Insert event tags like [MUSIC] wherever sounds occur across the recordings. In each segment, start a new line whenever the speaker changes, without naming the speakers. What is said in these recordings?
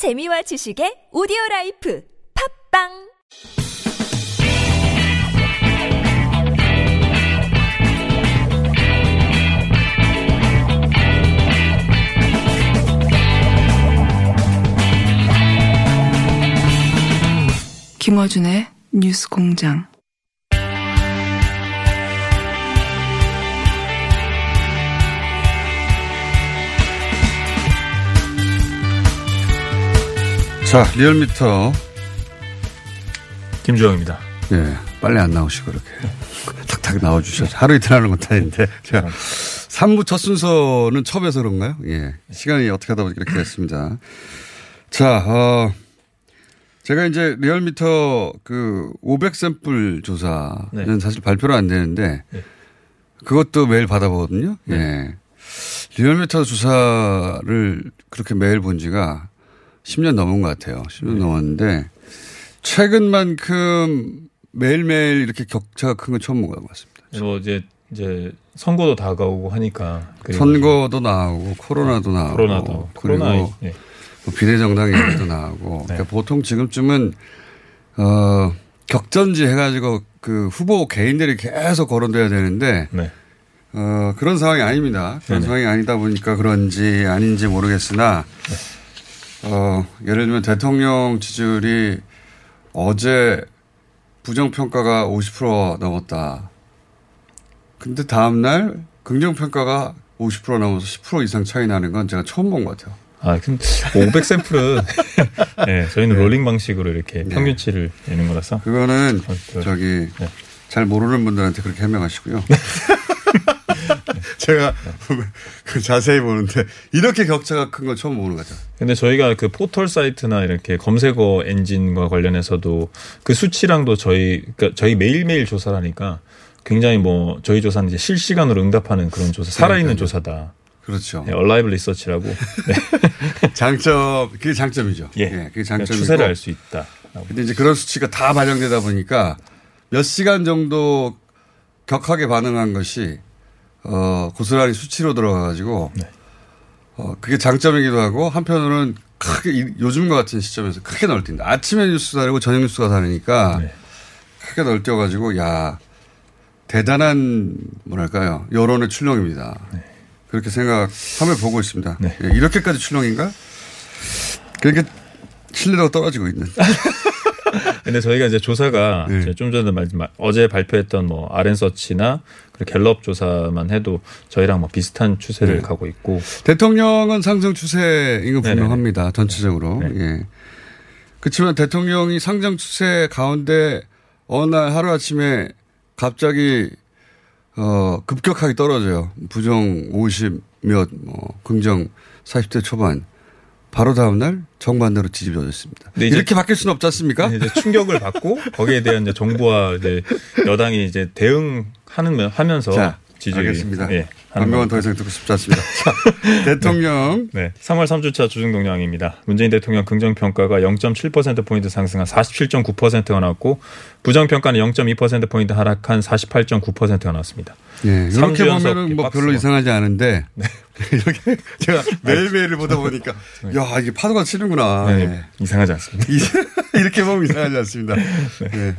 재미와 지식의 오디오 라이프 팝빵
김어준의 뉴스 공장.
자, 리얼미터.
김주영입니다.
예, 빨리 안 나오시고 이렇게 탁탁 나와주셔서 하루 이틀 하는 것도 아닌데. 자, 3부 첫 순서는 처음에서 그런가요? 예. 시간이 어떻게 하다 보니까 이렇게 됐습니다. 자, 어, 제가 이제 리얼미터 그 500샘플 조사는
네.
사실 발표를 안 되는데
네.
그것도 매일 받아보거든요. 예. 리얼미터 조사를 그렇게 매일 본 지가 10년 넘은 것 같아요. 10년 넘었는데 최근만큼 매일매일 이렇게 격차가 큰 건 처음 본것 같습니다.
뭐 이제 이제 선거도 다가오고 하니까
선거도 나오고 코로나도 나오고
코로나도
그리고
코로나 예.
뭐 비례정당 얘기도 나오고
네.
그러니까 보통 지금쯤은 어 격전지 해가지고 그 후보 개인들이 계속 거론돼야 되는데
네.
어 그런 상황이 아닙니다. 그런
네네.
상황이 아니다 보니까 그런지 아닌지 모르겠으나 어 예를 들면 대통령 지지율이 어제 부정평가가 50% 넘었다. 근데 다음날 긍정평가가 50% 넘어서 10% 이상 차이 나는 건 제가 처음 본 것 같아요.
아, 근데 500 샘플은 [LAUGHS] 네, 저희는
네.
롤링 방식으로 이렇게
네.
평균치를 내는 거라서
그거는
어, 그-
저기
네.
잘 모르는 분들한테 그렇게 해명하시고요. [LAUGHS] [LAUGHS] 제가 그 자세히 보는데 이렇게 격차가 큰건 처음 보는 거죠.
근데 저희가 그 포털 사이트나 이렇게 검색어 엔진과 관련해서도 그 수치랑도 저희 그러니까 저희 매일매일 조사를 하니까 굉장히 뭐 저희 조사는 이제 실시간으로 응답하는 그런 조사, 살아있는. 조사다.
그렇죠.
네, 얼라이블 리서치라고. 네. [LAUGHS]
장점 그게 장점이죠.
예.
그게
그러니까
장점이고.
추세를 알 수 있다.
근데 이제 그런 수치가 다 반영되다 보니까 몇 시간 정도 격하게 반응한 것이 어 고스란히 수치로 들어가가지고
네.
어 그게 장점이기도 하고 한편으로는 크게 이- 요즘과 같은 시점에서 크게 널뛴다. 아침에 뉴스가 다르고 저녁 뉴스가 다르니까
네.
크게 널뛰어가지고 야 대단한 뭐랄까요 여론의 출렁입니다. 그렇게 생각하며 보고 있습니다.
네.
예, 이렇게까지 출렁인가? 그렇게 신뢰도가 떨어지고 있는. [LAUGHS] [LAUGHS]
근데 저희가 이제 조사가
네.
좀 전에 말, 말- 어제 발표했던 뭐 아렌서치나 그리고 갤럽 조사만 해도 저희랑 뭐 비슷한 추세를
네.
가고 있고
대통령은 상승 추세인 건
네네네.
분명합니다. 전체적으로.
네.
예. 그렇지만 대통령이 상승 추세 가운데 어느 날 하루 아침에 갑자기 어 급격하게 떨어져요. 부정 50 몇, 뭐 긍정 40대 초반. 바로 다음 날 정반대로 뒤집어졌습니다.
이제-
이렇게 바뀔 수는 없지 않습니까?
이제 충격을 받고 거기에 대한 이제 정부와 이제 여당이 이제 대응하는 하면서
자,
지지율이
알겠습니다.
예,
변명은
겁니다.
더 이상 듣고 싶지 않습니다. [LAUGHS] 자, [LAUGHS] 대통령
네. 3월 3주차 주중 동향입니다. 문재인 대통령 긍정평가가 0.7%포인트 상승한 47.9%가 나왔고, 부정평가는 0.2%포인트 하락한 48.9%가 나왔습니다.
예, 이렇게 보면은 뭐. 별로 이상하지 않은데 [LAUGHS] 이렇게 제가 매일매일을 보다 보니까 야 이게 파도가 치는구나.
네,
예.
이상하지 않습니다.
이- 이렇게 보면 이상하지 않습니다. 네.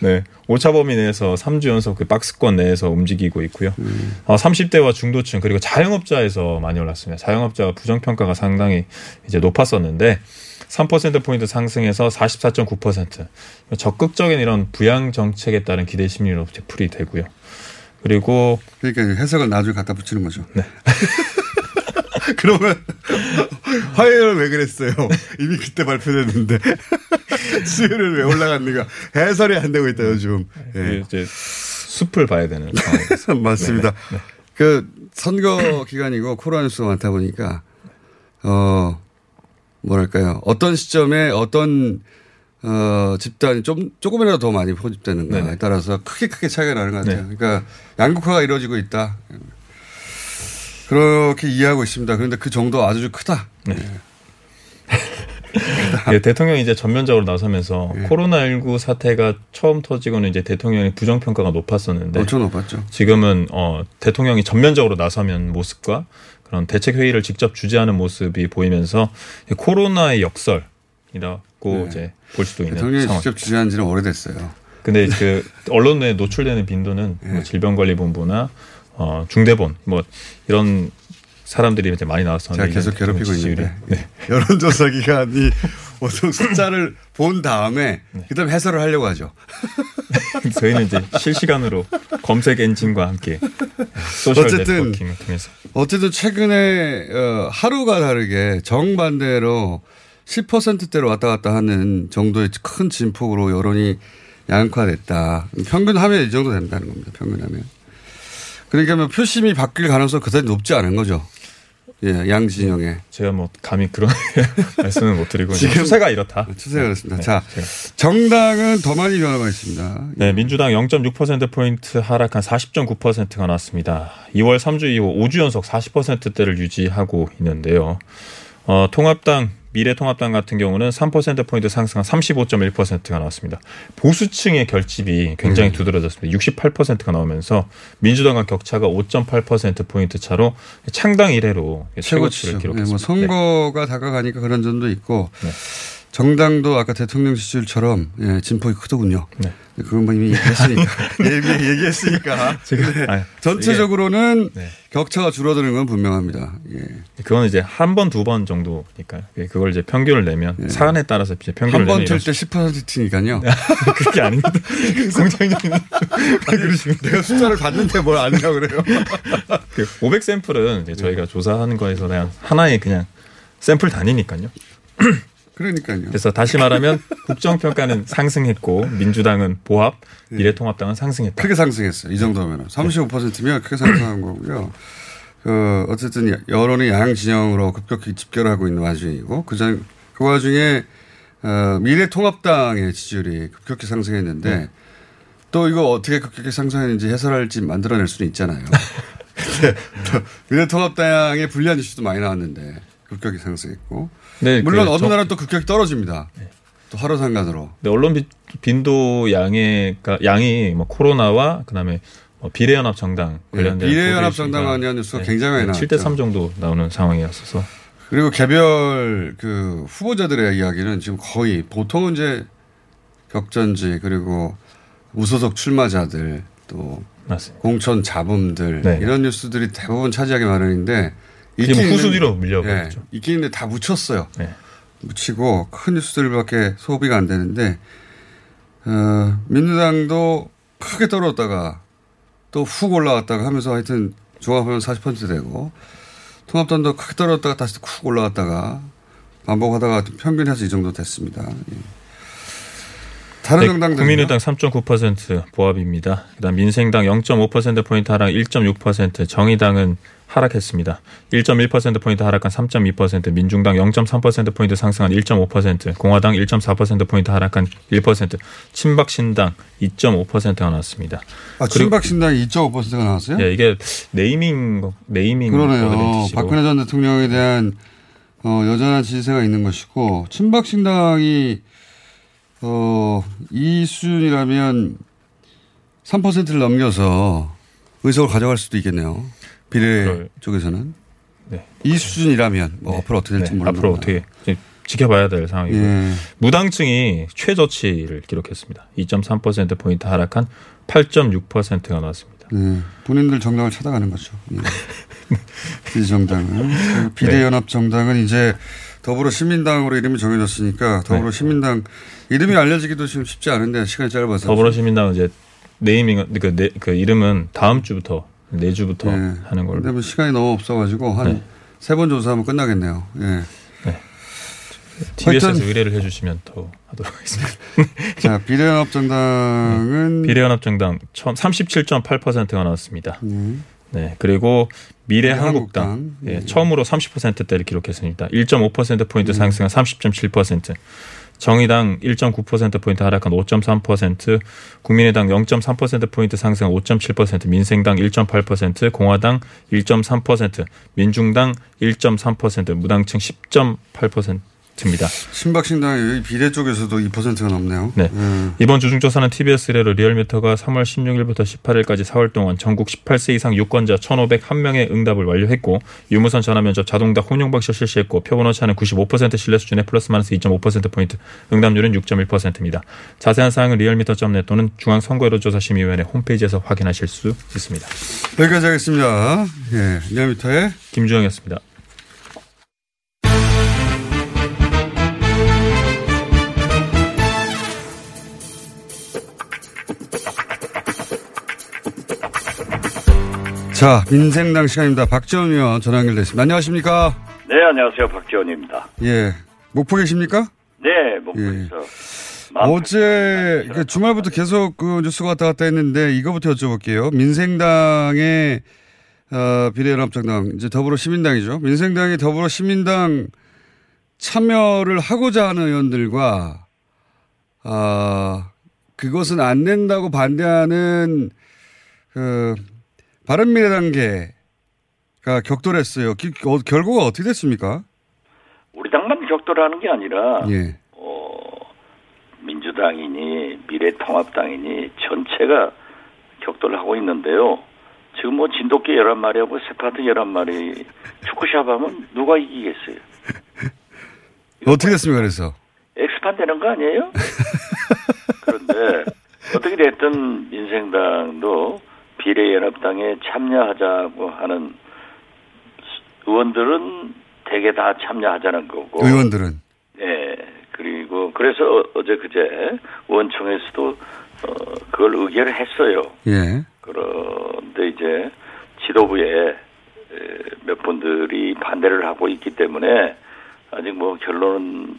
네. 오차 범위 내에서 3주 연속 그 박스권 내에서 움직이고 있고요.
음.
어, 30대 와 중도층 그리고 자영업자에서 많이 올랐습니다. 자영업자가 부정평가가 상당히 이제 높았었는데 3%포인트 상승해서 44.9%. 적극적인 이런 부양 정책에 따른 기대 심리로 풀이 되고요. 그리고
그러니까 해석을 나중에 갖다 붙이는 거죠.
네. [LAUGHS]
그러면 [LAUGHS] 화요일은 왜 그랬어요? [LAUGHS] 이미 그때 발표됐는데 수요일은 왜 올라갔는가? 해설이 안 되고 있다 요즘. 예.
이제 숲을 봐야 되는 상황이었습니다.
맞습니다. 그 선거 기간이고 코로나 뉴스가 많다 보니까 어 뭐랄까요 어떤 시점에 어떤 어 집단이 좀 조금이라도 더 많이 포집되는가에
네네.
따라서 크게 크게 차이가 나는 것 같아요.
네.
그러니까 양극화가 이루어지고 있다. 그렇게 이해하고 있습니다. 그런데 그 정도 아주 크다.
네.
예.
예, 대통령이 이제 전면적으로 나서면서
예.
코로나19 사태가 처음 터지고는 이제 대통령의 부정평가가 높았었는데
엄청 높았죠.
지금은 어, 대통령이 전면적으로 나서면 모습과 그런 대책 회의를 직접 주재하는 모습이 보이면서 코로나의 역설이라고
네.
이제 볼 수도 있는
대통령이
상황.
직접 주재한 지는 오래됐어요.
근데 그 언론에 노출되는 빈도는
예.
뭐 질병관리본부나 어, 중대본 뭐 이런 사람들이 이제 많이 나와서
제가 계속 괴롭히고 있는데
네. [LAUGHS]
여론조사 기관이 보통 숫자를 본 다음에
네.
그다음 에 해설을 하려고 하죠. [LAUGHS]
저희는 이제 실시간으로 검색 엔진과 함께 소셜
어쨌든
네트워킹을 통해서
어쨌든 최근에 어, 하루가 다르게 정반대로 10%대로 왔다 갔다 하는 정도의 큰 진폭으로 여론이 양극화됐다. 평균하면 이 정도 된다는 겁니다. 평균하면. 그러니까 뭐 표심이 바뀔 가능성 그다지 높지 않은 거죠. 예, 양 진영에.
제가 뭐 감히 그런 [LAUGHS] 말씀은 못 드리고
지금
추세가 이렇다.
추세가 그렇습니다.
네,
자,
제가.
정당은 더 많이 변화가 있습니다.
네, 민주당 0.6%포인트 하락한 40.9%가 나왔습니다. 2월 3주 이후 5주 연속 40%대를 유지하고 있는데요. 어, 통합당, 미래통합당 같은 경우는 3%포인트 상승한 35.1%가 나왔습니다. 보수층의 결집이 굉장히 두드러졌습니다. 68%가 나오면서 민주당과 격차가 5.8%포인트 차로 창당 이래로 최고치를 기록했습니다.
뭐 선거가 다가가니까 그런 점도 있고
네.
정당도 아까 대통령 지지율처럼 예, 진폭이 크더군요.
네.
그건 뭐 이미 얘기했으니까. [LAUGHS] 얘기, 얘기했으니까.
제가 아,
전체적으로는
네.
격차가 줄어드는 건 분명합니다. 예.
그거는 이제 한 번, 두 번 정도니까요. 예, 그걸 이제 평균을 내면 사안에 따라서 이제 평균을
한번
내면
틀때 10%니까요. [LAUGHS]
그게 아닙니다. [LAUGHS] 공장장님.
내가 숫자를 봤는데 뭘 아니라 그래요.
그500 샘플은 이제 저희가 조사하는 거에서 그냥 하나의 그냥 샘플 단위니까요.
그러니까요.
그래서 다시 말하면 국정평가는 상승했고 민주당은 보합, 미래통합당은 상승했다.
크게 상승했어요. 이 정도면. 35%면 크게 상승한 거고요. 그, 어쨌든 여론이 양 진영으로 급격히 집결하고 있는 와중이고, 그 전, 그 와중에, 어, 미래통합당의 지지율이 급격히 상승했는데,
네.
또 이거 어떻게 급격히 상승했는지 해설할지 만들어낼 수는 있잖아요. [LAUGHS] [LAUGHS] 미래통합당의 불리한 이슈도 많이 나왔는데, 급격히 상승했고.
네,
물론
그
어느
정-
나라는 또 급격히 떨어집니다. 또 하루 상간으로.
네, 언론 비- 빈도 양의 그러니까 양이 뭐 코로나와 그다음에 뭐 비례연합 정당 관련된
네, 비례연합 정당에 대한 뉴스가 굉장히 많이
7대 3 정도 나오는 상황이었어서
그리고 개별 그 후보자들의 이야기는 지금 거의 보통은 이제 격전지 그리고 무소속 출마자들 또
맞습니다.
공천 잡음들
네.
이런 뉴스들이 대부분 차지하기 마련인데
지금 후순위로 밀려버렸죠.
있긴 있는데 다 묻혔어요.
네.
묻히고 큰 뉴스들밖에 소비가 안 되는데 어, 민주당도 크게 떨어졌다가 또 훅 올라갔다가 하면서 하여튼 종합하면 40% 되고 통합당도 크게 떨어졌다가 다시 훅 올라갔다가 반복하다가 평균해서 이 정도 됐습니다. 예. 다른
네, 국민의당 3.9% 보합입니다. 그다음 민생당 0.5% 포인트 하락 1.6%, 정의당은 하락했습니다. 1.1% 포인트 하락한 3.2%, 민중당 0.3% 포인트 상승한 1.5%, 공화당 1.4% 포인트 하락한 1%, 친박 신당 2.5%가 나왔습니다.
아, 친박 신당이 2.5%가 나왔어요?
예, 이게 naming naming
그러네요. 박근혜 전 대통령에 대한 어, 여전한 지지세가 있는 것이고 친박 신당이 어, 이 수준이라면 3%를 넘겨서 의석을 가져갈 수도 있겠네요. 비례
그럴-
쪽에서는
네.
이 수준이라면 뭐 앞으로 어떻게 될지
네,
모르겠
앞으로 어떻게 지켜봐야 될 상황이고
예.
무당층이 최저치를 기록했습니다. 2.3% 포인트 하락한 8.6%가 나왔습니다.
네. 본인들 정당을 찾아가는 거죠. 예. [LAUGHS] 지지 정당은 그 비례연합 정당은 이제 더불어 시민당으로 이름이 정해졌으니까 더불어
네.
시민당 이름이 알려지기도 지금 쉽지 않은데 시간이 짧아서
더불어시민당은 이제 네이밍 그, 네, 그 이름은 다음 주부터 내주부터
네.
하는 걸로.
근데 뭐 시간이 너무 없어가지고 한
네.
세번 조사하면 끝나겠네요. 예.
TBS에서
하여튼-
의뢰를 해주시면 더 하도록 하겠습니다. [LAUGHS]
자 비례연합 정당은
비례연합정당 37.8%가 나왔습니다.
네.
네. 그리고 미래 한국당
미래한국당.
예,
네.
처음으로 30%대를 기록했습니다. 1.5%포인트
네.
상승한 30.7%. 정의당 1.9%포인트 하락한 5.3%, 국민의당 0.3%포인트 상승한 5.7%, 민생당 1.8%, 공화당 1.3%, 민중당 1.3%, 무당층 10.8%, 2%입니다.
신박신당 여기 비례 쪽에서도 2%가 넘네요.
네.
음.
이번 주중조사는 TBS 의뢰로 리얼미터가 3월 16일부터 18일까지 4월 동안 전국 18세 이상 유권자 1,501명의 응답을 완료했고 유무선 전화 면접 자동답 혼용 방식 실시했고 표본 오 차는 95% 신뢰 수준의 플러스 마이너스 2.5% 포인트, 응답률은 6.1%입니다. 자세한 사항은 리얼미터.net 또는 중앙선거여론조사심의위원회 홈페이지에서 확인하실 수 있습니다.
여기까지 하겠습니다. 예. 리얼미터의
김주영이었습니다.
자, 민생당 시간입니다. 박지원 의원 전화 연결됐습니다. 안녕하십니까?
네, 안녕하세요. 박지원입니다.
예. 목포 계십니까?
네, 목포에서.
어제 그 주말부터 계속 그 뉴스가 왔다 갔다 했는데 이거부터 여쭤볼게요. 민생당의 어, 비례연합정당 이제 더불어 시민당이죠. 민생당이 더불어 시민당 참여를 하고자 하는 의원들과 아 그것은 안 된다고 반대하는 그 바른미래당계가 격돌했어요. 기- 어, 결과가 어떻게 됐습니까?
우리 당만 격돌하는 게 아니라
예.
어, 민주당이니 미래통합당이니 전체가 격돌하고 있는데요. 지금 뭐 진돗개 11마리하고 세파트 11마리 축구샵 하면 누가 이기겠어요? [LAUGHS]
어떻게 됐습니까? 그래서
엑스판 되는 거 아니에요? [LAUGHS] 그런데 어떻게 됐든 민생당도 비례연합당에 참여하자고 하는 의원들은 대개 다 참여하자는 거고.
의원들은
예. 그리고 그래서 어- 어제 그제 의원총회에서도 어, 그걸 의결을 했어요.
예.
그런데 이제 지도부에 에, 몇 분들이 반대를 하고 있기 때문에 아직 뭐 결론은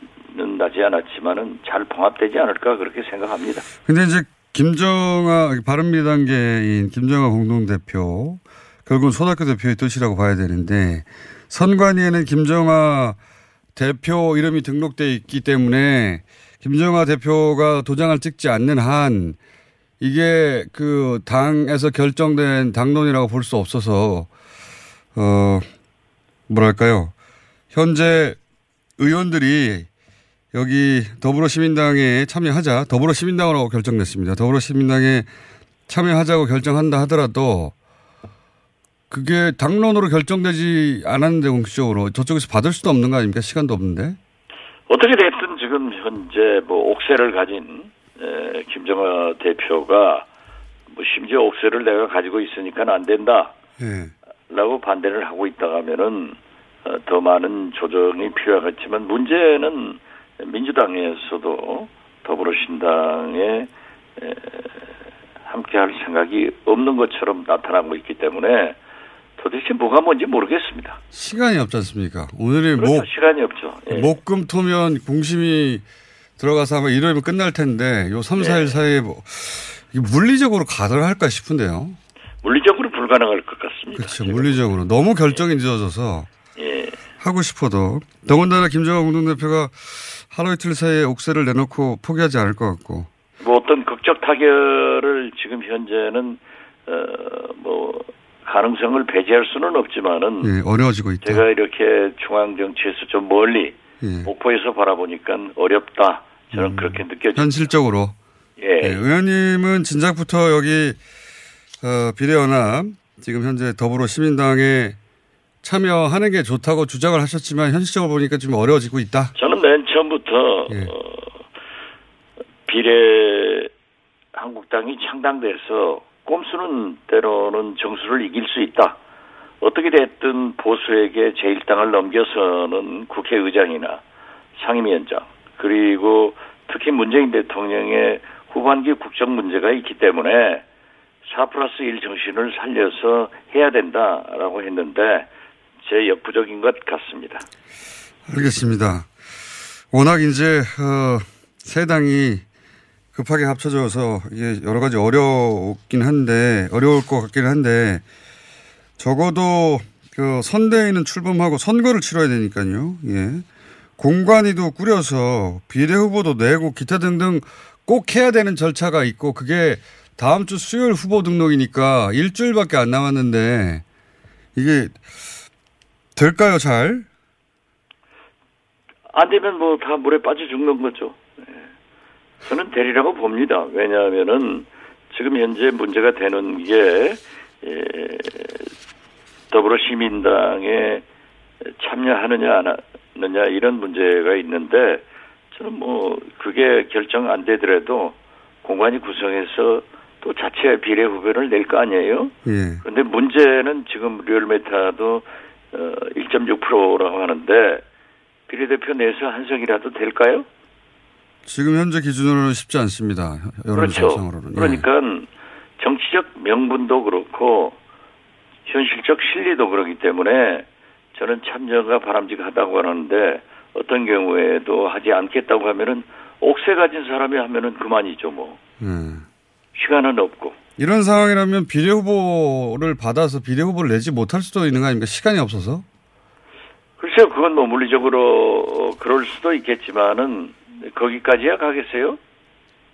나지 않았지만은 잘 봉합되지 않을까 그렇게 생각합니다.
근데 이제 김정아 바른미래당계인 김정아 공동대표 결국은 손학규 대표의 뜻이라고 봐야 되는데 선관위에는 김정아 대표 이름이 등록돼 있기 때문에 김정아 대표가 도장을 찍지 않는 한 이게 그 당에서 결정된 당론이라고 볼 수 없어서 어 뭐랄까요? 현재 의원들이 여기 더불어시민당에 참여하자 더불어시민당으로 결정됐습니다. 더불어시민당에 참여하자고 결정한다 하더라도 그게 당론으로 결정되지 않았는데 공식적으로 저쪽에서 받을 수도 없는 거 아닙니까? 시간도 없는데.
어떻게 됐든 지금 현재 뭐 옥세를 가진 에, 김정아 대표가 뭐 심지어 옥세를 내가 가지고 있으니까 안 된다.
예.
라고 반대를 하고 있다 하면은 어, 더 많은 조정이 필요하겠지만 문제는 민주당에서도 더불어신당에 에, 함께할 생각이 없는 것처럼 나타나고 있기 때문에 도대체 뭐가 뭔지 모르겠습니다.
시간이 없지 않습니까? 오늘이
그렇죠.
목,
시간이 없죠. 예.
목금 토면 공심이 들어가서 아마 일요일이면 끝날 텐데 요 3, 4일 사이에 뭐 물리적으로 가능할까 싶은데요.
물리적으로 불가능할 것 같습니다.
그렇죠. 물리적으로. 너무 결정이 늦어져서
예.
하고 싶어도 더군다나 김정은 공동대표가 하루 이틀 사이에 옥세를 내놓고 포기하지 않을 것 같고.
뭐 어떤 극적 타결을 지금 현재는 어 뭐 가능성을 배제할 수는 없지만은
예, 어려워지고 있다.
제가 이렇게 중앙 정치에서 좀 멀리
예.
목포에서 바라보니까 어렵다. 저는
음.
그렇게 느껴집니다.
현실적으로.
예.
예, 의원님은 진작부터 여기 어, 비례연합 지금 현재 더불어 시민당에 참여하는 게 좋다고 주장을 하셨지만 현실적으로 보니까 좀 어려워지고 있다.
저는 맨 처음부터
예.
어, 비례 한국당이 창당돼서 꼼수는 때로는 정수를 이길 수 있다. 어떻게 됐든 보수에게 제1당을 넘겨서는 국회의장이나 상임위원장 그리고 특히 문재인 대통령의 후반기 국정 문제가 있기 때문에 4 플러스 1 정신을 살려서 해야 된다라고 했는데 제 역부족인 것 같습니다.
알겠습니다. 워낙 이제 어, 세 당이 급하게 합쳐져서 이게 여러 가지 어렵긴 한데 어려울 것 같긴 한데 적어도 그 선대위는 출범하고 선거를 치러야 되니까요. 예. 공관위도 꾸려서 비례 후보도 내고 기타 등등 꼭 해야 되는 절차가 있고 그게 다음 주 수요일 후보 등록이니까 일주일밖에 안 남았는데 이게 될까요, 잘?
안 되면 뭐 다 물에 빠져 죽는 거죠. 예. 저는 되리라고 봅니다. 왜냐하면은 지금 현재 문제가 되는 게 예, 더불어시민당에 참여하느냐 안 하느냐 이런 문제가 있는데 저는 뭐 그게 결정 안 되더라도 공관위 구성해서 또 자체 비례 후보를 낼 거 아니에요.
예.
그런데 문제는 지금 리얼메타도 어, 1.6%라고 하는데 비례대표 내에서 한석이라도 될까요?
지금 현재 기준으로는 쉽지 않습니다.
그렇죠.
여론조사상으로는. 예.
그러니까 정치적 명분도 그렇고 현실적 실리도 그렇기 때문에 저는 참여가 바람직하다고 하는데 어떤 경우에도 하지 않겠다고 하면은 옥새 가진 사람이 하면은 그만이죠 뭐
예.
시간은 없고
이런 상황이라면 비례 후보를 받아서 비례 후보를 내지 못할 수도 있는 거 아닙니까? 시간이 없어서.
글쎄요 그건 뭐 물리적으로 어, 그럴 수도 있겠지만은 거기까지야 가겠어요?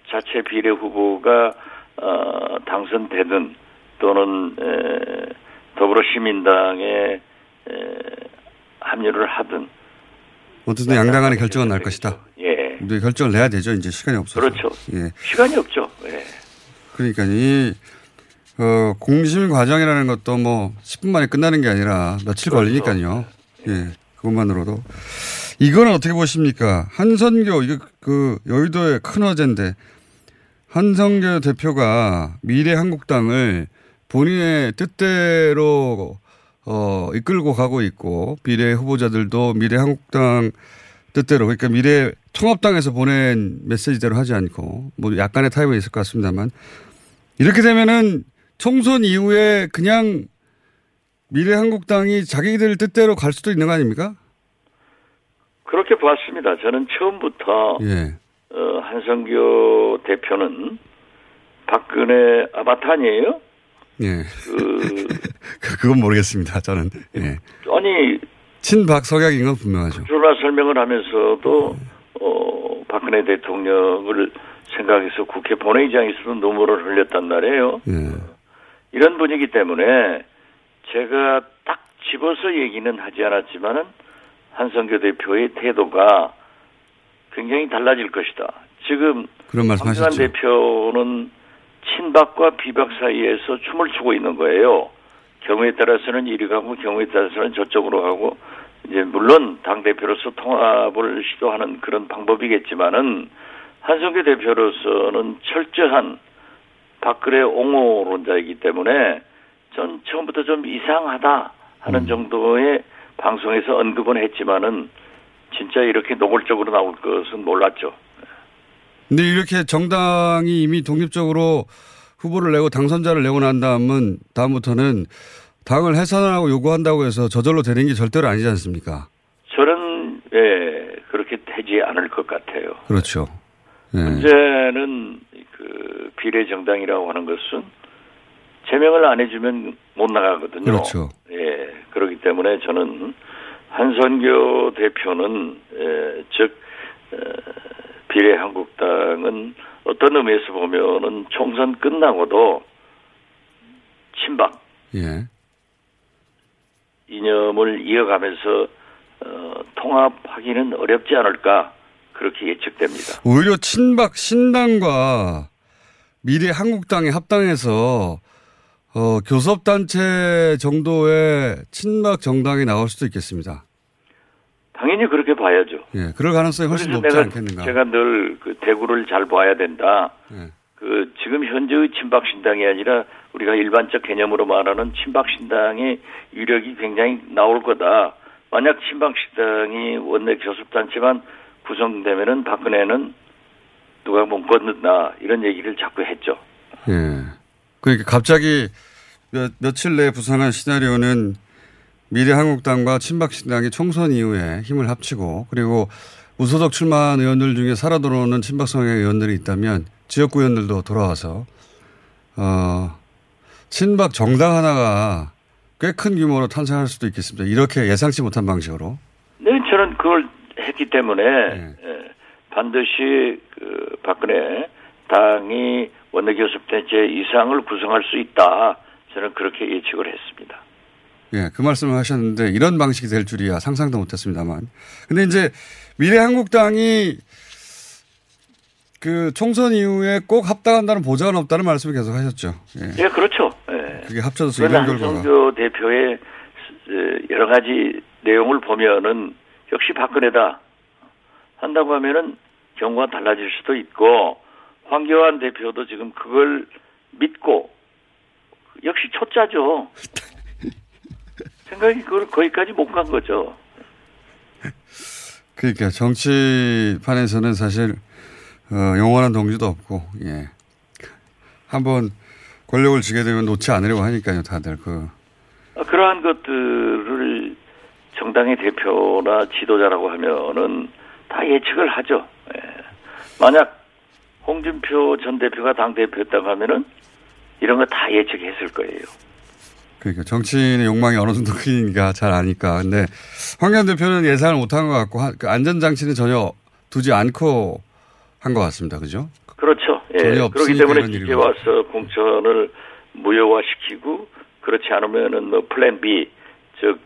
자체 비례 후보가 어, 당선되든 또는 에, 더불어시민당에 에, 합류를 하든
어쨌든 양당 간의 결정은 날 것이다.
예,
우리 결정을 내야 되죠. 이제 시간이 없어서.
그렇죠.
예.
시간이 없죠. 예.
그러니까 이 어, 공심 과정이라는 것도 뭐 10분 만에 끝나는 게 아니라 며칠
그렇죠.
걸리니까요. 예. 그것만으로도 이거는 어떻게 보십니까? 한선교 이거 그 여의도의 큰 화제인데 한성교 대표가 미래 한국당을 본인의 뜻대로 어, 이끌고 가고 있고 미래 후보자들도 미래 한국당 뜻대로 그러니까 미래 통합당에서 보낸 메시지대로 하지 않고 뭐 약간의 타협이 있을 것 같습니다만 이렇게 되면은 총선 이후에 그냥 미래 한국당이 자기들 뜻대로 갈 수도 있는 거 아닙니까?
그렇게 봤습니다. 저는 처음부터
예.
어, 한성교 대표는 박근혜 아바타 아니에요?
예.
그, [LAUGHS]
그- 그건 모르겠습니다. 저는. 예.
아니
친박 석약인 건 분명하죠.
출마 설명을 하면서도 어, 박근혜 대통령을 생각해서 국회 본회의장에서도 눈물을 흘렸단 말이에요.
예.
이런 분위기 때문에 제가 딱 집어서 얘기는 하지 않았지만은 한성교 대표의 태도가 굉장히 달라질 것이다. 지금
그런 말씀
황교안
하셨죠.
대표는 친박과 비박 사이에서 춤을 추고 있는 거예요. 경우에 따라서는 이리 가고 경우에 따라서는 저쪽으로 가고 이제 물론 당 대표로서 통합을 시도하는 그런 방법이겠지만은 한성규 대표로서는 철저한 박근혜 옹호론자이기 때문에 전 처음부터 좀 이상하다 하는
음.
정도의 방송에서 언급은 했지만은 진짜 이렇게 노골적으로 나올 것은 몰랐죠.
근데 이렇게 정당이 이미 독립적으로 후보를 내고 당선자를 내고 난 다음은 다음부터는 당을 해산하고 요구한다고 해서 저절로 되는 게 절대로 아니지 않습니까?
저는 예 그렇게 되지 않을 것 같아요.
그렇죠. 예.
문제는 그 비례 정당이라고 하는 것은 제명을 안 해주면 못 나가거든요.
그렇죠.
예 그렇기 때문에 저는 한선교 대표는 예, 즉 에, 비례 한국당은 어떤 의미에서 보면은 총선 끝나고도 친박
예.
이념을 이어가면서 어, 통합하기는 어렵지 않을까 그렇게 예측됩니다.
오히려 친박 신당과 미래 한국당이 합당해서 어, 교섭단체 정도의 친박 정당이 나올 수도 있겠습니다.
당연히 그렇게 봐야죠.
예. 그럴 가능성이 훨씬 높지
내가
않겠는가.
제가 늘 그 대구를 잘 봐야 된다.
예.
그 지금 현재의 친박 신당이 아니라 우리가 일반적 개념으로 말하는 친박 신당의 위력이 굉장히 나올 거다. 만약 친박 신당이 원내 교섭단체만 구성되면은 박근혜는 누가 못 건넌다 이런 얘기를 자꾸 했죠.
예. 그러니까 갑자기 몇, 며칠 내에 부상한 시나리오는 미래 한국당과 친박신당이 총선 이후에 힘을 합치고 그리고 무소속 출마한 의원들 중에 살아 돌아오는 친박 성향의 의원들이 있다면 지역구 의원들도 돌아와서 어, 친박 정당 하나가 꽤 큰 규모로 탄생할 수도 있겠습니다. 이렇게 예상치 못한 방식으로.
네, 저는 그걸 했기 때문에
네.
예, 반드시 그 박근혜 당이 원내교섭 단체 이상을 구성할 수 있다. 저는 그렇게 예측을 했습니다.
예, 그 말씀을 하셨는데 이런 방식이 될 줄이야 상상도 못했습니다만. 근데 이제 미래한국당이 그 총선 이후에 꼭 합당한다는 보장은 없다는 말씀을 계속 하셨죠. 예.
예, 그렇죠. 예.
그게 합쳐져서 이런 결과가.
한성교 대표의 에, 여러 가지 내용을 보면은 역시 박근혜다 한다고 하면은 경우가 달라질 수도 있고 황교안 대표도 지금 그걸 믿고 역시 초짜죠. [LAUGHS] 생각이 그걸 거기까지 못 간 거죠.
그러니까 정치판에서는 사실 어, 영원한 동지도 없고 예. 한번 권력을 쥐게 되면 놓지 않으려고 하니까요, 다들 그
아, 그러한 것들을 정당의 대표나 지도자라고 하면은 다 예측을 하죠. 예. 만약 홍준표 전 대표가 당 대표였다고 하면은 이런 거 다 예측했을 거예요.
그러니까 정치인의 욕망이 어느 정도 크니까 잘 아니까. 근데 황교안 대표는 예상을 못한 것 같고 하- 그 안전장치는 전혀 두지 않고 한 것 같습니다. 그죠?
그렇죠. 예.
전혀
그렇기 때문에 이제 와서 공천을 무효화시키고 그렇지 않으면은 뭐 플랜 B 즉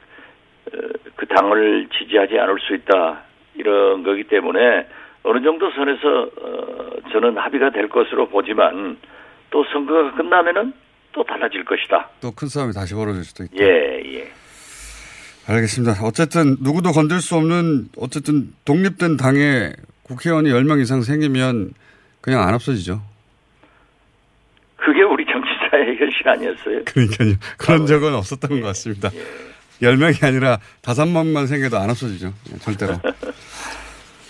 그 당을 지지하지 않을 수 있다 이런 거기 때문에 어느 정도 선에서 어, 저는 합의가 될 것으로 보지만 또 선거가 끝나면은 또 달라질 것이다.
또 큰 싸움이 다시 벌어질 수도 있다.
예, 예.
알겠습니다. 어쨌든 누구도 건들 수 없는 어쨌든 독립된 당에 국회의원이 10명 이상 생기면 그냥 안 없어지죠.
그게 우리 정치사의 현실 [LAUGHS] 아니었어요.
그러니까요. 그런 적은 없었던 것 같습니다. 10명이 아니라 5명만 생겨도 안 없어지죠. 예, 절대로. [LAUGHS]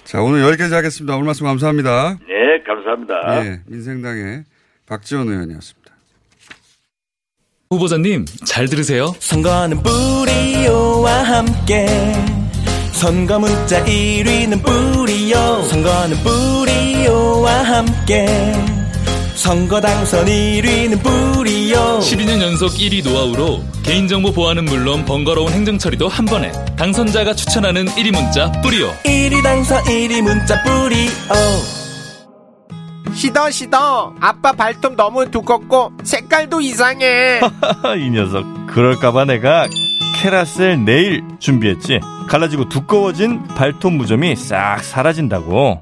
자, 오늘 여기까지 하겠습니다. 오늘 말씀 감사합니다.
네, 감사합니다.
예, 민생당의 박지원 의원이었습니다.
후보자님 잘 들으세요.
선거는 뿌리오와 함께 선거 문자 1위는 뿌리오 선거는 뿌리오와 함께 선거 당선 1위는 뿌리오
12년 연속 1위 노하우로 개인정보 보안은 물론 번거로운 행정처리도 한 번에 당선자가 추천하는 1위 문자 뿌리오
1위 당선 1위 문자 뿌리오
시더 시더. 아빠 발톱 너무 두껍고 색깔도 이상해.
이 녀석. 그럴까봐 내가 캐라셀 네일 준비했지. 갈라지고 두꺼워진 발톱 무좀이 싹 사라진다고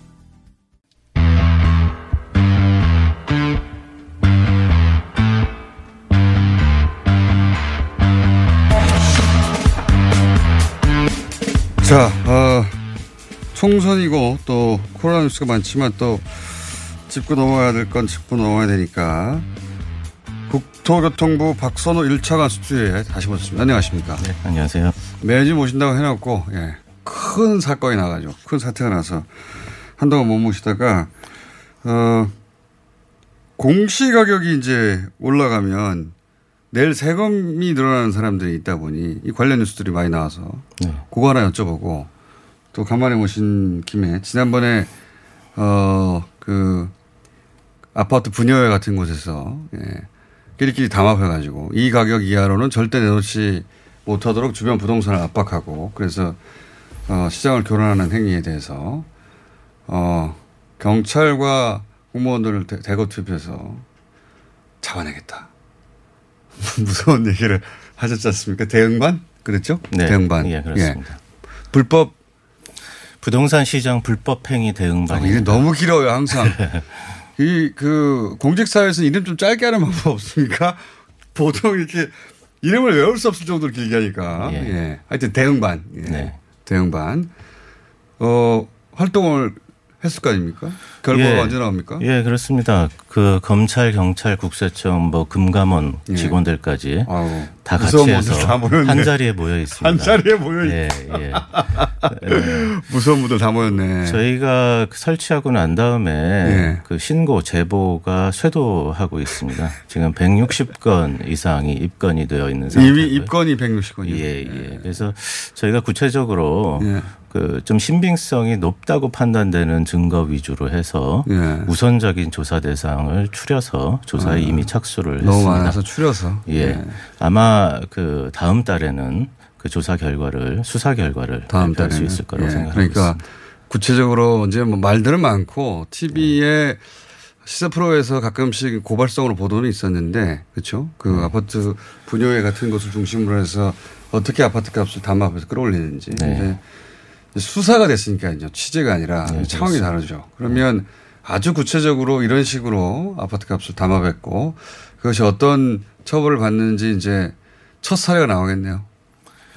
자, 어, 총선이고 또 코로나 뉴스가 많지만 또 짚고 넘어가야 될 건 짚고 넘어가야 되니까 국토교통부 박선호 1차관 스튜디오에 다시 모셨습니다. 안녕하십니까.
네, 안녕하세요.
매주 모신다고 해놓고 예, 큰 사건이 나가지고 큰 사태가 나서 한동안 못 모시다가 어, 공시 가격이 이제 올라가면 내일 세금이 늘어나는 사람들이 있다 보니 이 관련 뉴스들이 많이 나와서
네.
그거 하나 여쭤보고 또 간만에 모신 김에 지난번에 어 그 아파트 분여회 같은 곳에서 예, 끼리끼리 담합해가지고 이 가격 이하로는 절대 내놓지 못하도록 주변 부동산을 압박하고 그래서 어, 시장을 교란하는 행위에 대해서 어, 경찰과 공무원들을 대, 대거 투입해서 잡아내겠다. [LAUGHS] 무서운 얘기를 하셨지 않습니까? 대응반? 그랬죠?
네.
대응반.
예, 그렇습니다.
불법
부동산 시장 불법 행위 대응반.
아, 이게 너무 길어요, 항상. [LAUGHS] 이, 그, 공직사회에서 이름 좀 짧게 하는 방법 없습니까? 보통 이렇게 이름을 외울 수 없을 정도로 길게 하니까. 예.
예.
하여튼 대응반. 예.
네.
대응반. 어, 활동을 했을 거 아닙니까? 결과가
예.
언제 나옵니까?
예, 그렇습니다. 그 검찰, 경찰, 국세청, 뭐 금감원
예.
직원들까지
아우,
다 같이 해서
다.
한 자리에 모여 있습니다.
한 자리에 모여 있
예, 예. [LAUGHS]
무서운 분들 다 모였네.
저희가 그 설치하고 난 다음에
예.
그 신고 제보가 쇄도하고 있습니다. 지금 160건 이상이 입건이 되어 있는 상태고요.
이미 입건이 160건이요.
예, 예. 그래서 저희가 구체적으로
예.
그 좀 신빙성이 높다고 판단되는 증거 위주로 해서
예.
우선적인 조사 대상을 추려서 조사에
아,
이미 착수를
너무
했습니다.
많아서 추려서.
예.
예.
아마 그 다음 달에는 그 조사 결과를 수사 결과를
다음
발표할 수. 있을 거라고
예.
생각하고
그러니까
있습니다.
구체적으로 이제 뭐 말들은 많고 TV에 시사 프로에서 가끔씩 고발성으로 보도는 있었는데 그렇죠. 그
네.
아파트 분여회 같은 것을 중심으로 해서 어떻게 아파트 값을 담합해서 끌어올리는지
네.
수사가 됐으니까요. 취재가 아니라
네,
차원이
그렇습니다.
다르죠. 그러면 아주 구체적으로 이런 식으로 아파트 값을 담합했고 그것이 어떤 처벌을 받는지 이제 첫 사례가 나오겠네요.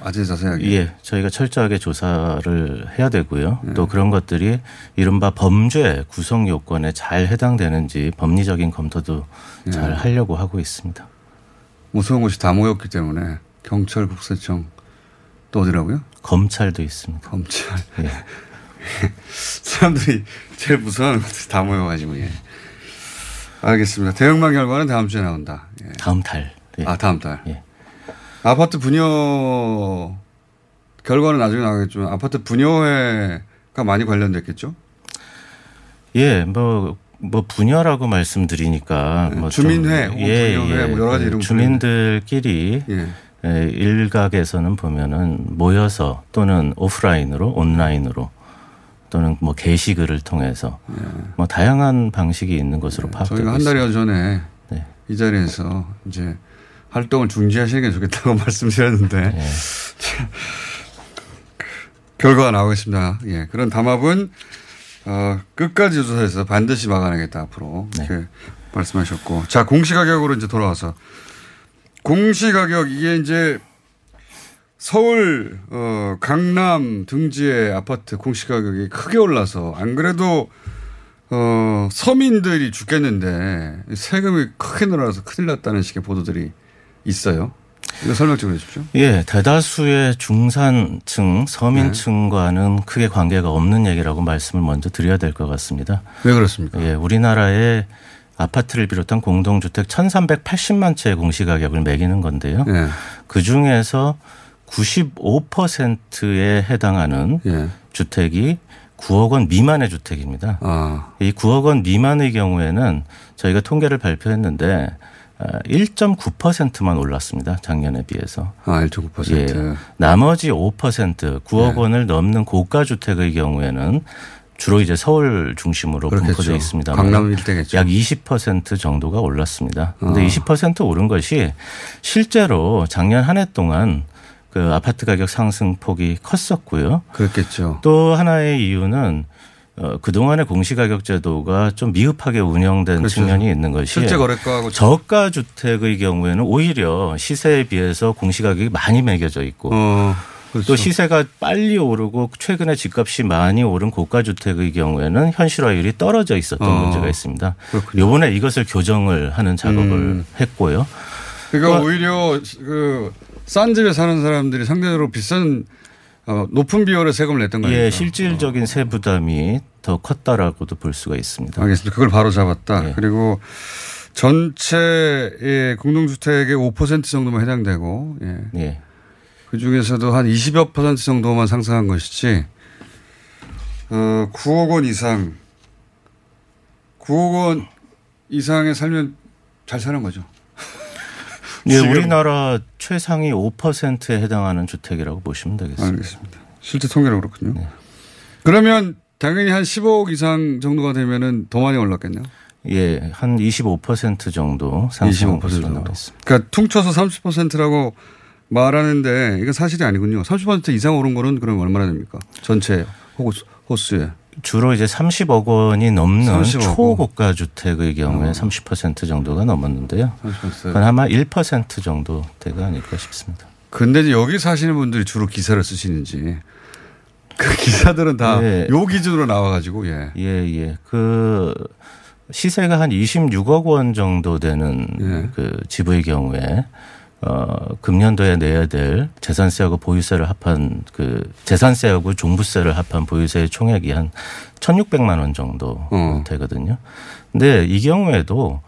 아주 자세하게.
예, 저희가 철저하게 조사를 해야 되고요.
네.
또 그런 것들이 이른바 범죄 구성 요건에 잘 해당되는지 법리적인 검토도
네.
잘 하려고 하고 있습니다.
무서운 곳이 다 모였기 때문에 경찰, 국세청 또 어디라고요?
검찰도 있습니다.
검찰.
예. [LAUGHS]
사람들이 제일 무서워하는 것들이 다 모여가지고 예. 알겠습니다. 대형만 결과는 다음 주에 나온다. 예.
다음 달. 예.
아 다음 달.
예.
아파트 분여 결과는 나중에 나오겠지만 아파트 분여회가 많이 관련됐겠죠?
예, 뭐, 뭐 분야라고 말씀드리니까 뭐 좀-
주민회, 혹은 분여회 뭐 여러 가지 이름
주민들끼리
예.
에, 일각에서는 보면은 모여서 또는 오프라인으로 온라인으로 또는 뭐 게시글을 통해서 뭐 다양한 방식이 있는 것으로 파악되고
예. 저희가 한. 달여 전에
네.
이 자리에서 이제 활동을 중지하시는 게 좋겠다고 [LAUGHS] 말씀드렸는데
예.
결과가 나오겠습니다. 예, 그런 담합은 어, 끝까지 조사해서 반드시 막아내겠다 앞으로
네.
이렇게 말씀하셨고 자 공시가격으로 이제 돌아와서 공시 가격 이게 이제 서울 어, 강남 등지의 아파트 공시 가격이 크게 올라서 안 그래도 어, 서민들이 죽겠는데 세금이 크게 늘어나서 큰일 났다는 식의 보도들이 있어요. 이거 설명 좀 해주십시오.
예, 대다수의 중산층, 서민층과는 크게 관계가 없는 얘기라고 말씀을 먼저 드려야 될 것 같습니다.
왜 그렇습니까?
예, 우리나라에 아파트를 비롯한 공동주택 1,380만 채의 공시가격을 매기는 건데요.
예.
그 중에서 95%에 해당하는
예.
주택이 9억 원 미만의 주택입니다.
아,
이 9억 원 미만의 경우에는 저희가 통계를 발표했는데 1.9%만 올랐습니다. 작년에 비해서.
아 1.9%.
예. 나머지 5% 9억
네.
원을 넘는 고가 주택의 경우에는 주로 이제 서울 중심으로
그렇겠죠.
분포되어 있습니다.
강남 일대겠죠.
약 20% 정도가 올랐습니다. 근데
아.
20% 오른 것이 실제로 작년 한 해 동안 그 아파트 가격 상승 폭이 컸었고요.
그렇겠죠.
또 하나의 이유는 어, 그동안의 공시가격 제도가 좀 미흡하게 운영된
그렇죠.
측면이 있는 것이
실제 거래가하고
저가 주택의 경우에는 오히려 시세에 비해서 공시가격이 많이 매겨져 있고
어, 그렇죠.
또 시세가 빨리 오르고 최근에 집값이 많이 오른 고가 주택의 경우에는 현실화율이 떨어져 있었던
어,
문제가 있습니다.
그렇군요.
요번에 이것을 교정을 하는 작업을
음.
했고요.
그러니까
또-
오히려 그 싼 집에 사는 사람들이 상대적으로 비싼 어, 높은 비율의 세금을 냈던 거예요.
예, 실질적인 세 부담이 더 컸다라고도 볼 수가 있습니다.
알겠습니다. 그걸 바로 잡았다.
예.
그리고 전체의 공동주택의 5% 정도만 해당되고, 예.
예.
그 중에서도 한 20여 퍼센트 정도만 상승한 것이지, 어, 9억 원 이상, 9억 원 이상에 살면 잘 사는 거죠. [LAUGHS]
예, 우리나라 최상위 5%에 해당하는 주택이라고 보시면 되겠습니다.
알겠습니다. 실제 통계로 그렇군요.
네.
그러면 당연히 한 15억 이상 정도가 되면은 더 많이 올랐겠네요.
예, 한 25% 정도 상승한 것으로 나와
정도.
있습니다.
그러니까 퉁쳐서 30%라고 말하는데 이건 사실이 아니군요. 30% 이상 오른 거는 그럼 얼마나 됩니까? 전체 호수, 호수에.
주로 이제 30억 원이 넘는
30억 원.
초고가 주택의 경우에
어.
30% 정도가 넘었는데요.
30%.
그건 아마 1% 정도 대가 아닐까 싶습니다.
근데 여기 사시는 분들이 주로 기사를 쓰시는지 그 [LAUGHS] 기사들은 다요
예.
기준으로 나와가지고 예.
예, 예. 그 시세가 한 26억 원 정도 되는
예.
그 집의 경우에 어 금년도에 내야 될 재산세하고 보유세를 합한 그 재산세하고 종부세를 합한 보유세의 총액이 한 1,600만 원 정도
어.
되거든요. 근데 이 경우에도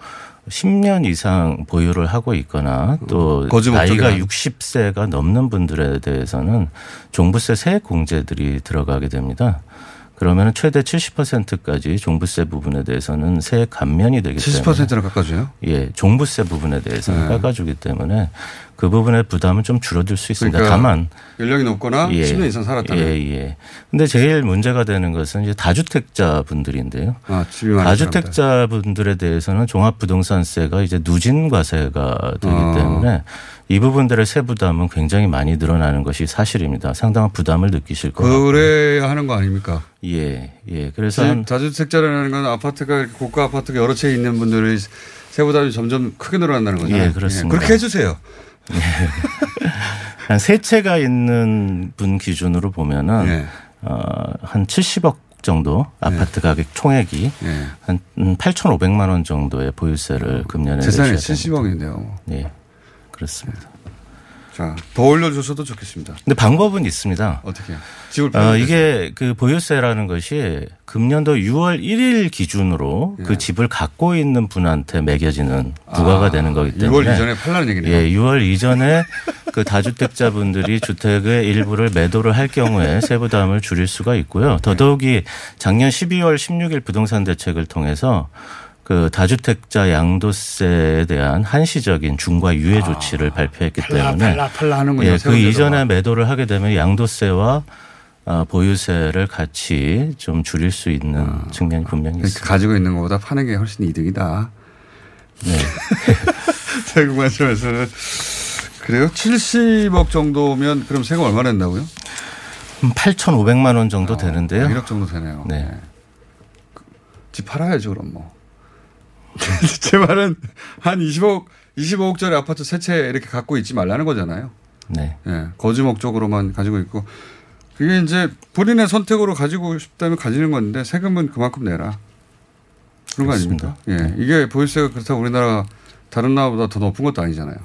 10년 이상 보유를 하고 있거나 또
목적이
나이가
난-
60세가 넘는 분들에 대해서는 종부세 세액 공제들이 들어가게 됩니다. 그러면 최대 70%까지 종부세 부분에 대해서는 세액 감면이 되기 때문에
70%를 깎아줘요?
예, 종부세 부분에 대해서는
네.
깎아주기 때문에 그 부분의 부담은 좀 줄어들 수 있습니다.
그러니까
다만
연령이 높거나
예.
10년 이상 살았다면
예, 예. 근데 제일 문제가 되는 것은 이제 다주택자 분들인데요.
아.
다주택자 분들에 대해서는 종합부동산세가 이제 누진과세가 되기
어.
때문에 이 부분들의 세부담은 굉장히 많이 늘어나는 것이 사실입니다. 상당한 부담을 느끼실 거예요.
그래야 하는 거 아닙니까?
예, 예. 그래서
다주택자라는 건 아파트가 고가 아파트가 여러 채 있는 분들이 세부담이 점점 크게 늘어난다는 거죠.
예, 그렇습니다.
그렇게 해주세요. [LAUGHS]
한세 채가 있는 분 기준으로 보면은
예.
어, 한 70억 정도 아파트 가격 총액이
예.
한 8,500만 원 정도의 보유세를 금년에
재산이
내셔야 됩니다.
70억인데요.
예. 그렇습니다.
자, 더 올려주셔도 좋겠습니다.
근데 방법은 있습니다.
어떻게 해요? 집을
어, 이게 그 보유세라는 것이 금년도 6월 1일 기준으로 그 집을 갖고 있는 분한테 매겨지는 부과가
아,
되는 거기
6월
때문에
이전에 팔라는 얘기네요.
예, 6월 이전에 그 다주택자분들이 [LAUGHS] 주택의 일부를 매도를 할 경우에 세부 담을 줄일 수가 있고요. 더더욱이 작년 12월 16일 부동산 대책을 통해서 그 다주택자 양도세에 대한 한시적인 중과 유예 조치를 발표했기
팔라,
때문에
팔라, 팔라 하는군요.
예, 그. 이전에 매도를 하게 되면 양도세와 아, 보유세를 같이 좀 줄일 수 있는 측면이 분명히 있습니다.
가지고 있는 것보다 파는 게 훨씬 이득이다.
네. [LAUGHS]
세금 관점에서는 그래요? 70억 정도면 그럼 세금 얼마 낸다고요?
8,500만 원 정도 되는데요.
1억 정도 되네요.
네.
집 팔아야죠, 그럼 뭐. [LAUGHS] 제 말은 한 20억, 25억짜리 아파트 세 채 이렇게 갖고 있지 말라는 거잖아요.
네.
예, 거주 목적으로만 가지고 있고 그게 이제 본인의 선택으로 가지고 싶다면 가지는 건데 세금은 그만큼 내라. 그런 그렇습니다. 거 아닙니까? 예. 네. 이게 보유세가 그렇다고 우리나라 다른 나라보다 더 높은 것도 아니잖아요.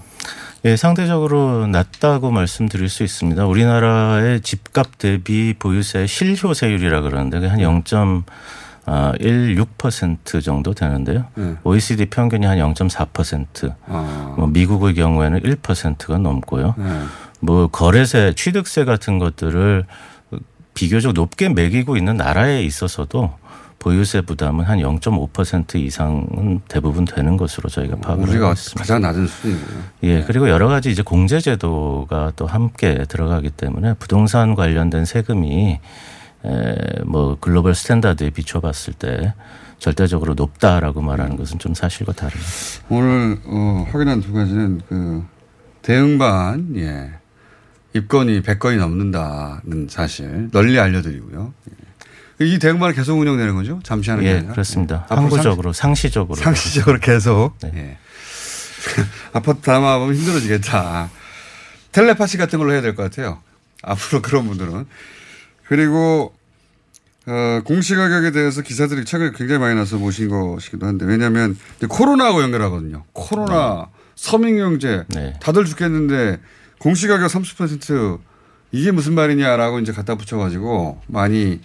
예, 상대적으로 낮다고 말씀드릴 수 있습니다. 우리나라의 집값 대비 보유세 실효세율이라 그러는데 그게 한 0. 아, 어, 1.6% 정도 되는데요.
네. 음.
OECD 평균이 한 0.4%.
아.
뭐 미국의 경우에는 1%가 넘고요.
음.
뭐 거래세, 취득세 같은 것들을 비교적 높게 매기고 있는 나라에 있어서도 보유세 부담은 한 0.5% 이상은 대부분 되는 것으로 저희가 어, 파악을
우리가
하고 있습니다.
가장 낮은 수준이고요.
예, 네. 그리고 여러 가지 이제 공제제도가 또 함께 들어가기 때문에 부동산 관련된 세금이 뭐 global standard에 비춰봤을 때 절대적으로 높다라고 말하는 것은 좀 사실과 다릅니다.
오늘 어, 확인한 두 가지는 그 대응반 예. 입건이 100건이 넘는다는 사실 널리 알려드리고요. 예. 이 대응반을 계속 운영되는 거죠? 잠시 하는 게
예,
아니라?
그렇습니다.
앞으로
항구적으로 상시 적으로
상시적으로 계속.
네.
예. [LAUGHS] 아파트 담합하면 힘들어지겠다. 텔레파시 같은 걸로 해야 될 것 같아요. 앞으로 그런 분들은. 그리고 어, 공시가격에 대해서 기사들이 최근에 굉장히 많이 나서 모신 것이기도 한데 왜냐하면 코로나하고 연결하거든요. 코로나, 서민경제
네.
다들 죽겠는데 공시가격 30% 이게 무슨 말이냐라고 이제 갖다 붙여가지고 많이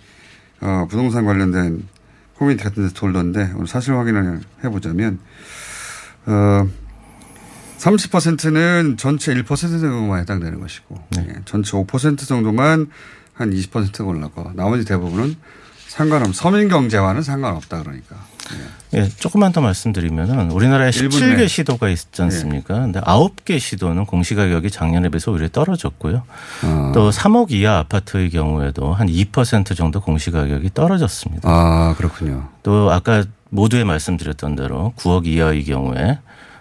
어, 부동산 관련된 코미디 같은 데서 돌던데 오늘 사실 확인을 해보자면 어, 30%는 전체 1% 정도만 해당되는 것이고 예, 전체 5% 정도만 한 20%가 올라가 나머지 대부분은 상관없 서민 경제와는 상관없다 그러니까
예, 조금만 더 말씀드리면은 우리나라에
일본
17개
내.
시도가 있지 않습니까? 근데 9개 시도는 공시 가격이 작년에 비해서 오히려 떨어졌고요.
어.
또 3억 이하 아파트의 경우에도 한 2% 정도 공시 가격이 떨어졌습니다.
아 그렇군요.
또 아까 모두에 말씀드렸던 대로 9억 이하의 경우에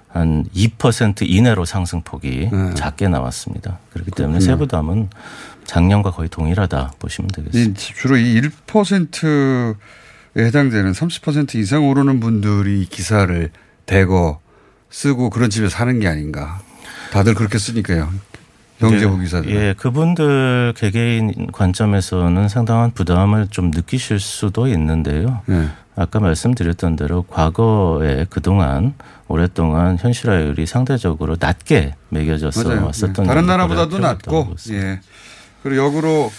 한 2% 이내로 상승폭이 작게 나왔습니다. 그렇기 때문에
네. 그렇군요.
세부담은 작년과 거의 동일하다 보시면 되겠습니다.
이 주로 이 1%에 해당되는 30% 이상 오르는 분들이 이 기사를 대거 쓰고 그런 집에 사는 게 아닌가. 다들 그렇게 쓰니까요. 경제부 기사들.
예, 그분들 개개인 관점에서는 상당한 부담을 좀 느끼실 수도 있는데요.
네.
아까 말씀드렸던 대로 과거에 그동안 오랫동안 현실화율이 상대적으로 낮게 매겨져서
맞아요.
왔었던
네. 다른 나라보다도 낮고. 예. 그리고 역으로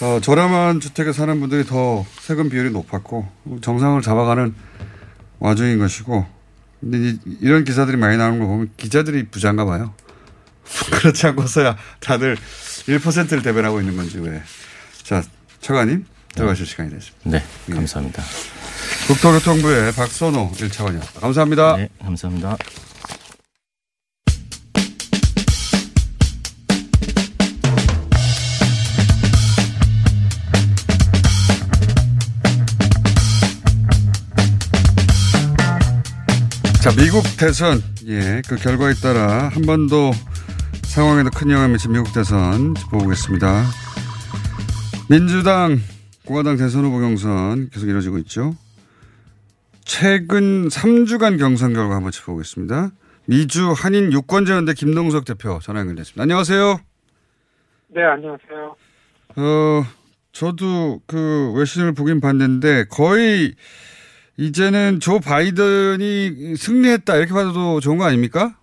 어, 저렴한 주택에 사는 분들이 더 세금 비율이 높았고 정상을 잡아가는 와중인 것이고, 근데 이, 이런 기사들이 많이 나오는 거 보면 기자들이 부자인가 봐요. [LAUGHS] 그렇지 않고서야 다들 1%를 대변하고 있는 건지 왜. 자, 처가님 들어가실 시간이 됐습니다.
네, 감사합니다.
국토교통부의 박선호 1차관이었습니다. 감사합니다.
네, 감사합니다.
자, 미국 대선, 예, 그 결과에 따라 한 번 더 상황에도 큰 영향을 미친 미국 대선 짚어보겠습니다. 민주당, 공화당 대선 후보 경선 계속 이루어지고 있죠. 최근 3주간 경선 결과 한번 짚어보겠습니다. 미주 한인 유권자연대 김동석 대표 전화 연결됐습니다. 안녕하세요.
네, 안녕하세요.
어, 저도 그 외신을 보긴 봤는데 거의 이제는 조 바이든이 승리했다 이렇게 봐도 좋은 거 아닙니까?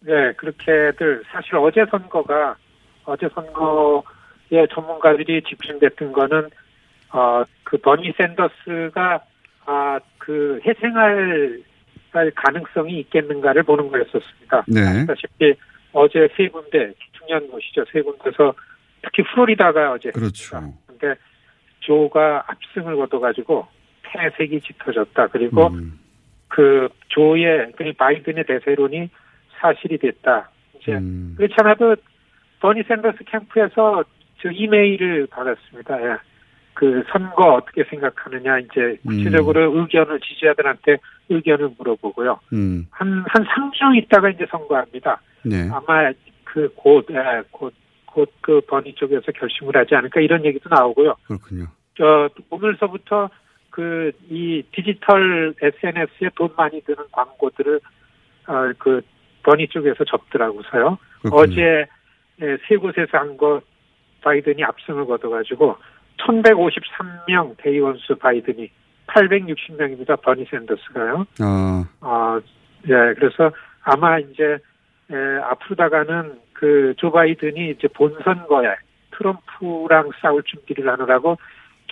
네, 그렇게들 사실 어제 선거가 어제 선거에 전문가들이 집중됐던 거는 어그 버니 샌더스가 아그 해생할 가능성이 있겠는가를 보는 거였었습니다.
네.
아시다시피 어제 세 군데 중요한 곳이죠. 세 군데서 특히 플로리다가 어제
그렇죠.
근데 조가 압승을 거둬 가지고 폐색이 짙어졌다. 그리고
음.
그 조의 그 바이든의 대세론이 사실이 됐다. 이제
음.
그렇지 않아도 버니 샌더스 캠프에서 저 이메일을 받았습니다. 예. 그 선거 어떻게 생각하느냐 이제 구체적으로 의견을 지지자들한테 의견을 물어보고요.
음.
한한 3주 있다가 이제 선거합니다.
네.
아마 그곧곧곧 그 버니 쪽에서 결심을 하지 않을까 이런 얘기도 나오고요.
그렇군요.
저 오늘서부터 그 이 디지털 SNS에 돈 많이 드는 광고들을 어, 그 버니 쪽에서 접더라고서요.
그렇군요.
어제 예, 세 곳에서 한 거 바이든이 압승을 거둬가지고 1,153명 대의원 수 바이든이 860명입니다. 버니 샌더스가요.
아,
어, 예, 그래서 아마 이제 에, 앞으로 다가는 그 조 바이든이 이제 본선거에 트럼프랑 싸울 준비를 하느라고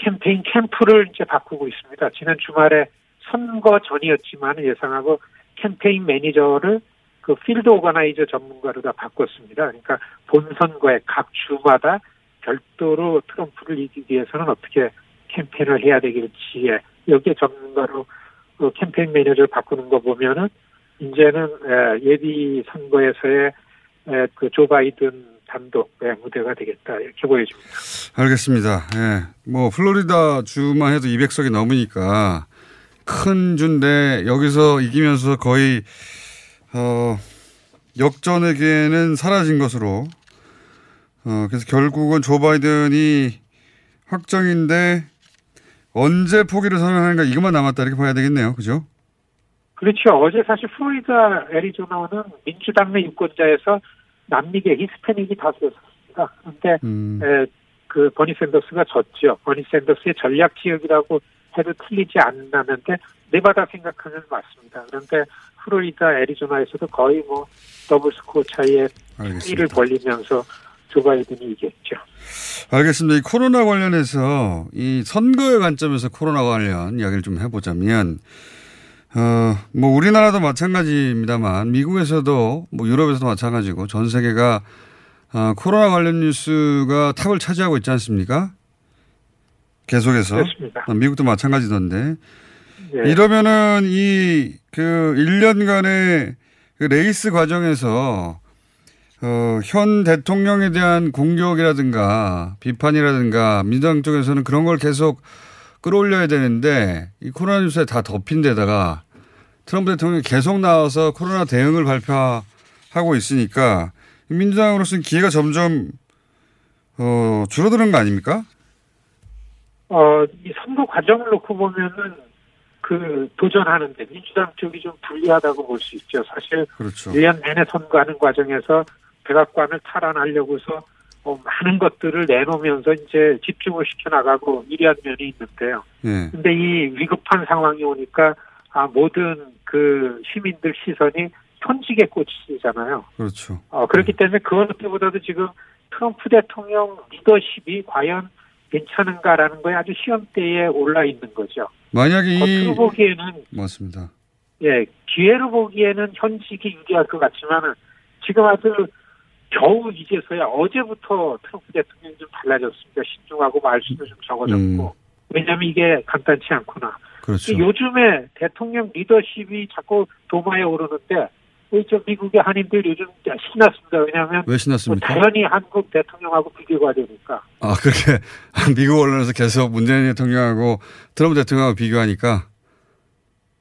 캠페인 캠프를 이제 바꾸고 있습니다. 지난 주말에 선거 전이었지만 예상하고 캠페인 매니저를 그 필드 오가나이저 전문가로 다 바꿨습니다. 그러니까 본선거에 각 주마다 별도로 트럼프를 이기기 위해서는 어떻게 캠페인을 해야 되길지에 여기에 전문가로 그 캠페인 매니저를 바꾸는 거 보면은 이제는 에, 예비 선거에서의 그 조 바이든 단독의 무대가 되겠다 이렇게 보여집니다.
알겠습니다. 예. 뭐 플로리다 주만 해도 200석이 넘으니까 큰 주인데 여기서 이기면서 거의 어 역전에게는 사라진 것으로 어 그래서 결국은 조 바이든이 확정인데 언제 포기를 선언하는가 이것만 남았다 이렇게 봐야 되겠네요. 그죠?
그렇죠. 어제 사실 플로리다, 애리조나는 민주당 내 유권자에서 남미계 히스패닉이 다수였습니다. 그런데
음.
에, 그 버니 샌더스가 졌죠. 버니 샌더스의 전략 지역이라고 해도 틀리지 않았는데 네바다 생각하면 맞습니다. 그런데 플로리다, 애리조나에서도 거의 뭐 double score 차이에
알겠습니다.
1을 벌리면서 조 바이든이 이겼죠.
알겠습니다. 이 코로나 관련해서 이 선거의 관점에서 코로나 관련 이야기를 좀 해보자면, 어, 뭐 우리나라도 마찬가지입니다만 미국에서도 뭐 유럽에서도 마찬가지고 전 세계가 어, 코로나 관련 뉴스가 탑을 차지하고 있지 않습니까? 계속해서.
그렇습니다.
어, 미국도 마찬가지던데.
예.
이러면은 이 그 1년간의 그 레이스 과정에서 어, 현 대통령에 대한 공격이라든가 비판이라든가 민주당 쪽에서는 그런 걸 계속 끌어올려야 되는데 이 코로나 뉴스에 다 덮인 데다가 트럼프 대통령이 계속 나와서 코로나 대응을 발표하고 있으니까 민주당으로서는 기회가 점점 어, 줄어드는 거 아닙니까?
어, 이 선거 과정을 놓고 보면은 그 도전하는데 민주당 쪽이 좀 불리하다고 볼 수 있죠. 사실
그렇죠.
1년 내내 선거하는 과정에서 백악관을 탈환하려고서 어, 많은 것들을 내놓으면서 이제 집중을 시켜나가고 이러한 면이 있는데요.
예.
근데 이 위급한 상황이 오니까 아, 모든 그 시민들 시선이 현직에 꽂히잖아요.
그렇죠.
어, 그렇기 때문에 그 어느 때보다도 지금 트럼프 대통령 리더십이 과연 괜찮은가라는 거에 아주 시험대에 올라 있는 거죠.
만약에 이
겉으로 보기에는
맞습니다.
예 기회로 보기에는 현직이 유리할 것 같지만은 지금 아주 겨우 이제서야 어제부터 트럼프 대통령이 좀 달라졌습니다. 신중하고 말수도 좀 적어졌고 왜냐하면 이게 간단치 않구나.
그렇죠.
요즘에 대통령 리더십이 자꾸 도마에 오르는데 저 미국의 한인들 요즘 신났습니다. 왜냐하면
왜 신났습니까?
뭐 당연히 한국 대통령하고 비교가 되니까.
아, 그렇게 [LAUGHS] 미국 언론에서 계속 문재인 대통령하고 트럼프 대통령하고 비교하니까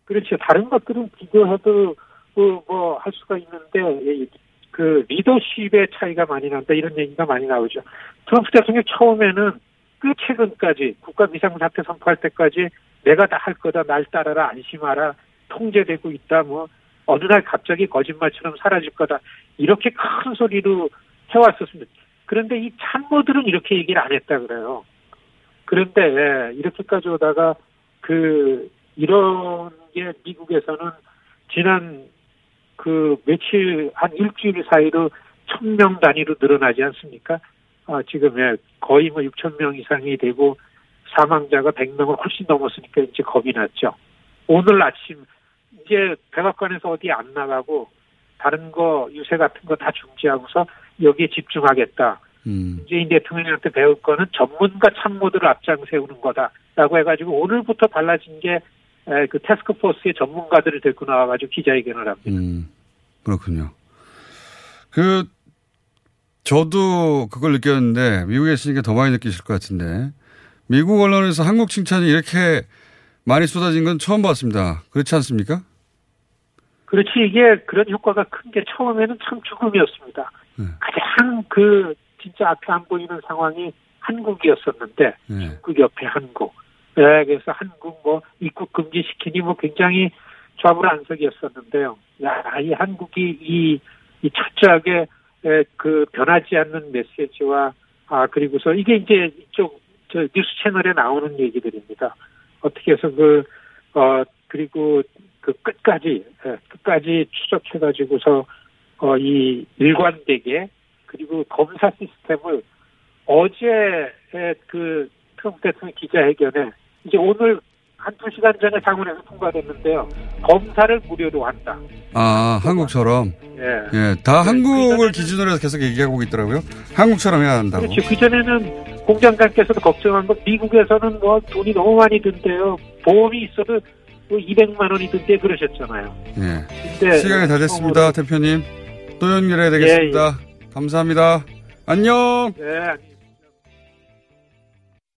그렇죠. 다른 것들은 비교해도 뭐 할 수가 있는데 이- 그 리더십의 차이가 많이 난다 이런 얘기가 많이 나오죠. 트럼프 대통령 처음에는 그 최근까지 국가 비상사태 선포할 때까지 내가 다 할 거다 날 따라라 안심하라 통제되고 있다 뭐 어느 날 갑자기 거짓말처럼 사라질 거다 이렇게 큰 소리로 해왔었습니다. 그런데 이 참모들은 이렇게 얘기를 안 했다 그래요. 그런데 예, 이렇게까지 오다가 그 이런 게 미국에서는 지난 그 며칠 한 일주일 사이로 천 명 단위로 늘어나지 않습니까? 아, 지금 예, 거의 뭐 6천 명 이상이 되고 사망자가 100명을 훨씬 넘었으니까 이제 겁이 났죠. 오늘 아침 이제 백악관에서 어디 안 나가고 다른 거 유세 같은 거 다 중지하고서 여기에 집중하겠다.
음.
문재인 대통령한테 배울 거는 전문가 참모들을 앞장 세우는 거다라고 해가지고 오늘부터 달라진 게 그 태스크포스의 전문가들을 데리고 나와가지고 기자회견을 합니다.
음, 그렇군요. 그, 저도 그걸 느꼈는데, 미국에 있으니까 더 많이 느끼실 것 같은데, 미국 언론에서 한국 칭찬이 이렇게 많이 쏟아진 건 처음 봤습니다. 그렇지 않습니까?
그렇지 이게 그런 효과가 큰 게 처음에는 참 죽음이었습니다. 가장 그 진짜 앞에 안 보이는 상황이 한국이었었는데
네.
한국 옆에 한국. 네, 그래서 한국 뭐 입국 금지 시키니 뭐 굉장히 좌불안석이었었는데요. 야, 이 한국이 이, 이 철저하게 에, 그 변하지 않는 메시지와 아 그리고서 이게 이제 이쪽 저 뉴스 채널에 나오는 얘기들입니다. 어떻게 해서 그 어 그리고 그 끝까지 예, 끝까지 추적해가지고서 어 이 일관되게 그리고 검사 시스템을 어제 그 트럼프 대통령 기자회견에 이제 오늘 한 두 시간 전에 상원에서 통과됐는데요. 검사를 무료로 한다.
아, 한국처럼.
예.
예, 다 한국을 기준으로 해서 계속 얘기하고 있더라고요. 한국처럼 해야 한다고.
그렇죠. 그전에는 공장장께서도 걱정한 건 미국에서는 뭐 돈이 너무 많이 든대요. 보험이 있어도 뭐 200만 원이 든대 그러셨잖아요.
예. 시간이 다 됐습니다, 대표님. 또 연결해야 되겠습니다. 감사합니다. 안녕!
네, 안녕.